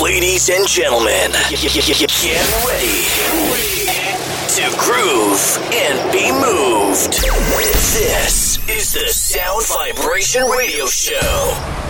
Ladies and gentlemen, get ready to groove and be moved. This is the Sound Vibration Radio Show.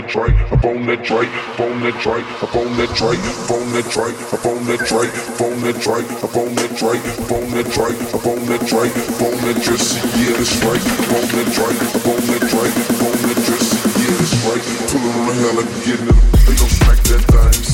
that tray, up on that tray, up on that tray, up on that tray, up on that tray, up on that tray, up on that tray, up on that tray, up on that tray, up on that tray, up on that just yeah, this right, up on that tray, up on that tray, up on that just yeah, this right, pull it on the hell like getting it, they gon' smack that thing.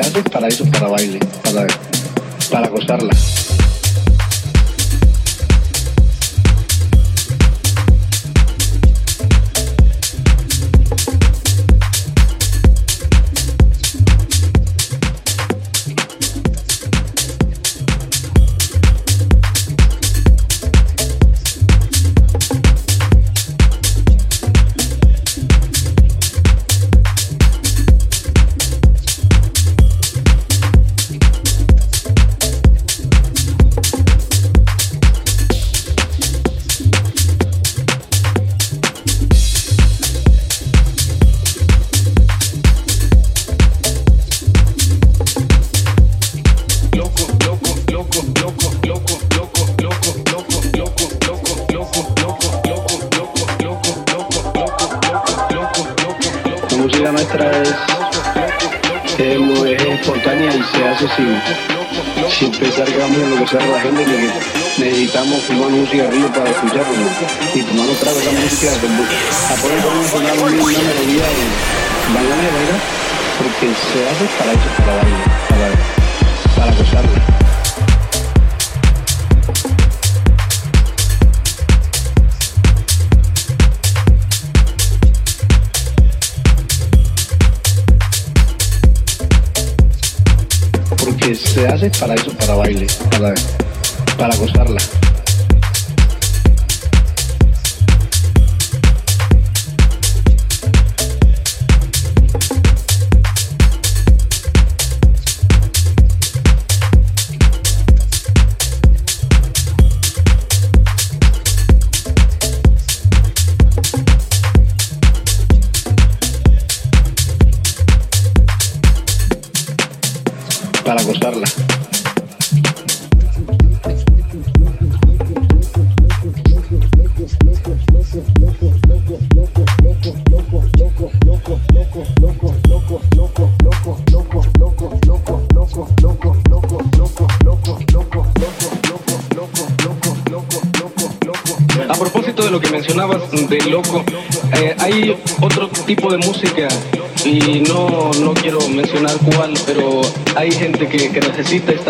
Hace para eso, para baile,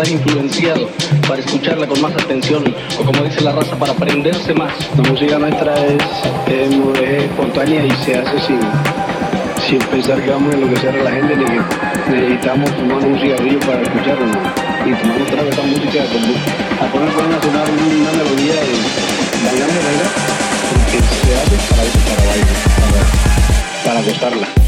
estar influenciado para escucharla con más atención o como dice la raza, para aprenderse más. La música nuestra es, es, espontánea y se hace sin, sin pensar que vamos a enloquecer a la gente ni que necesitamos fumar un cigarrillo para escucharlo y tomar otra vez esa música a poner con una, una melodía y bailar, bailar que se hace para eso, para bailar, para, para.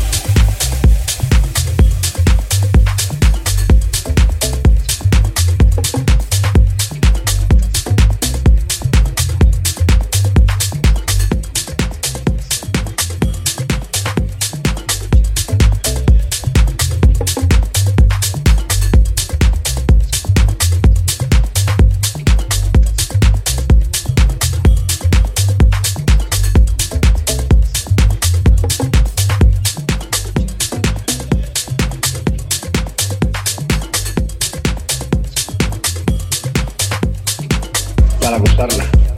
para gustarla.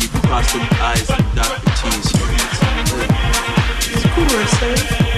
you cross them eyes and not the T's. It's cool, I say.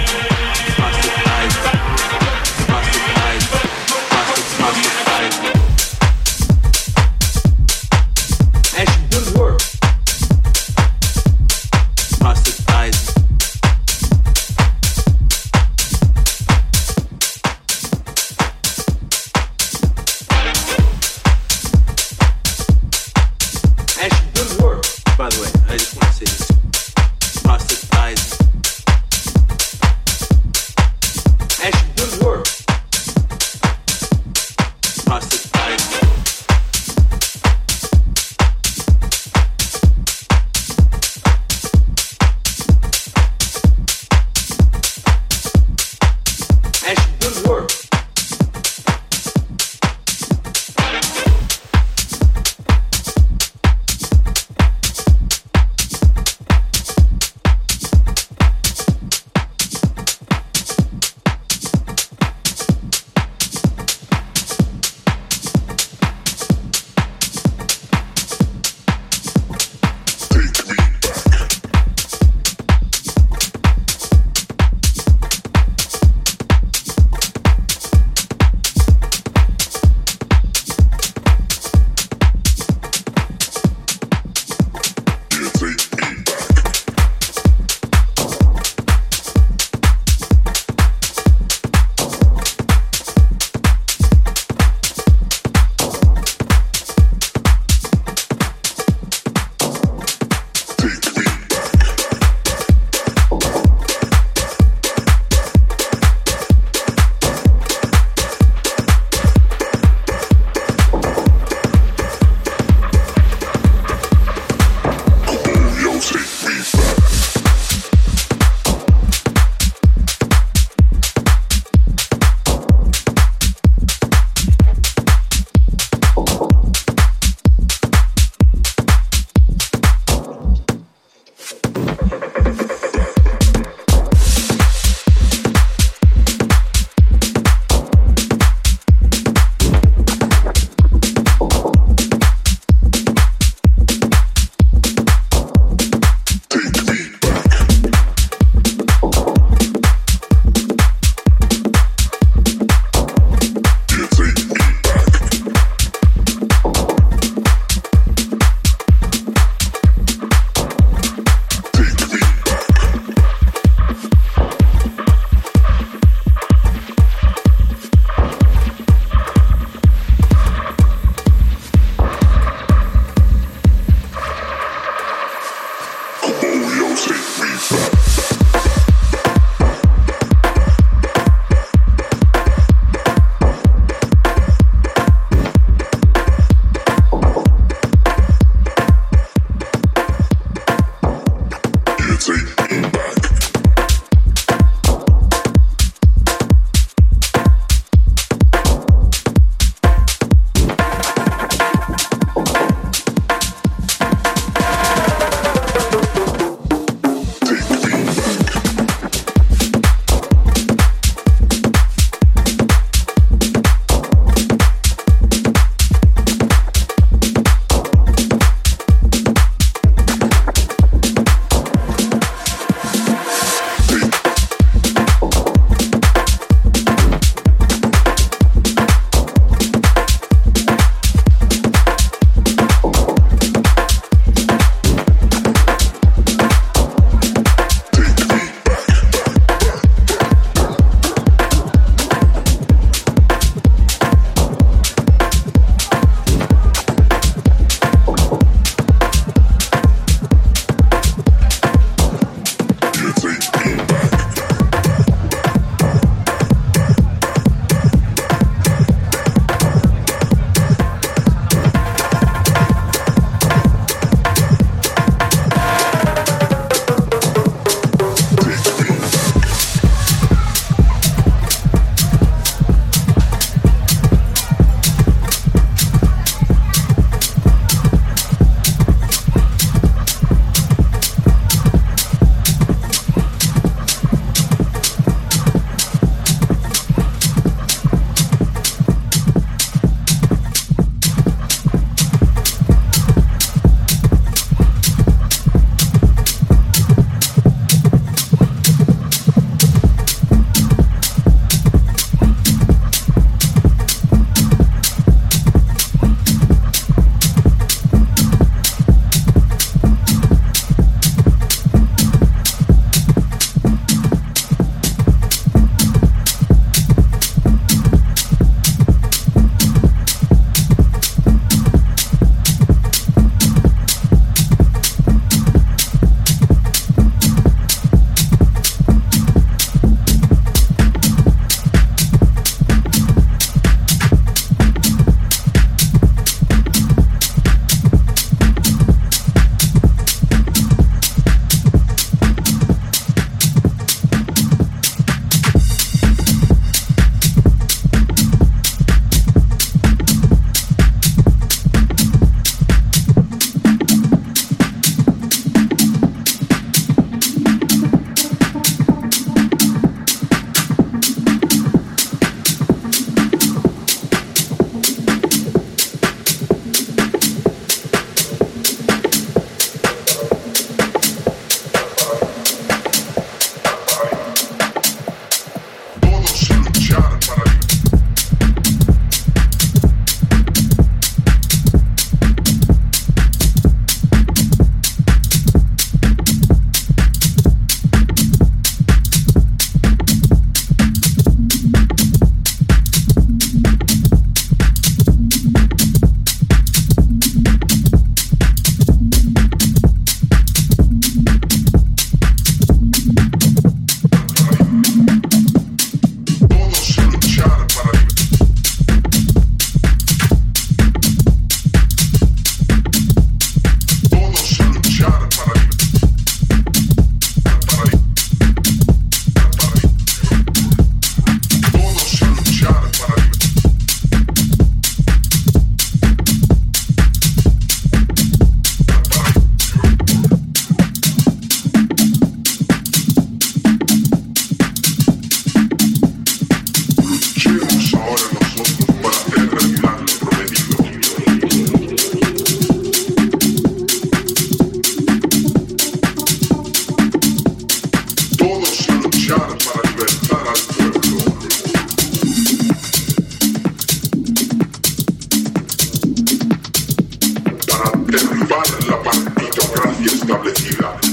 que rival la partidocracia establecida.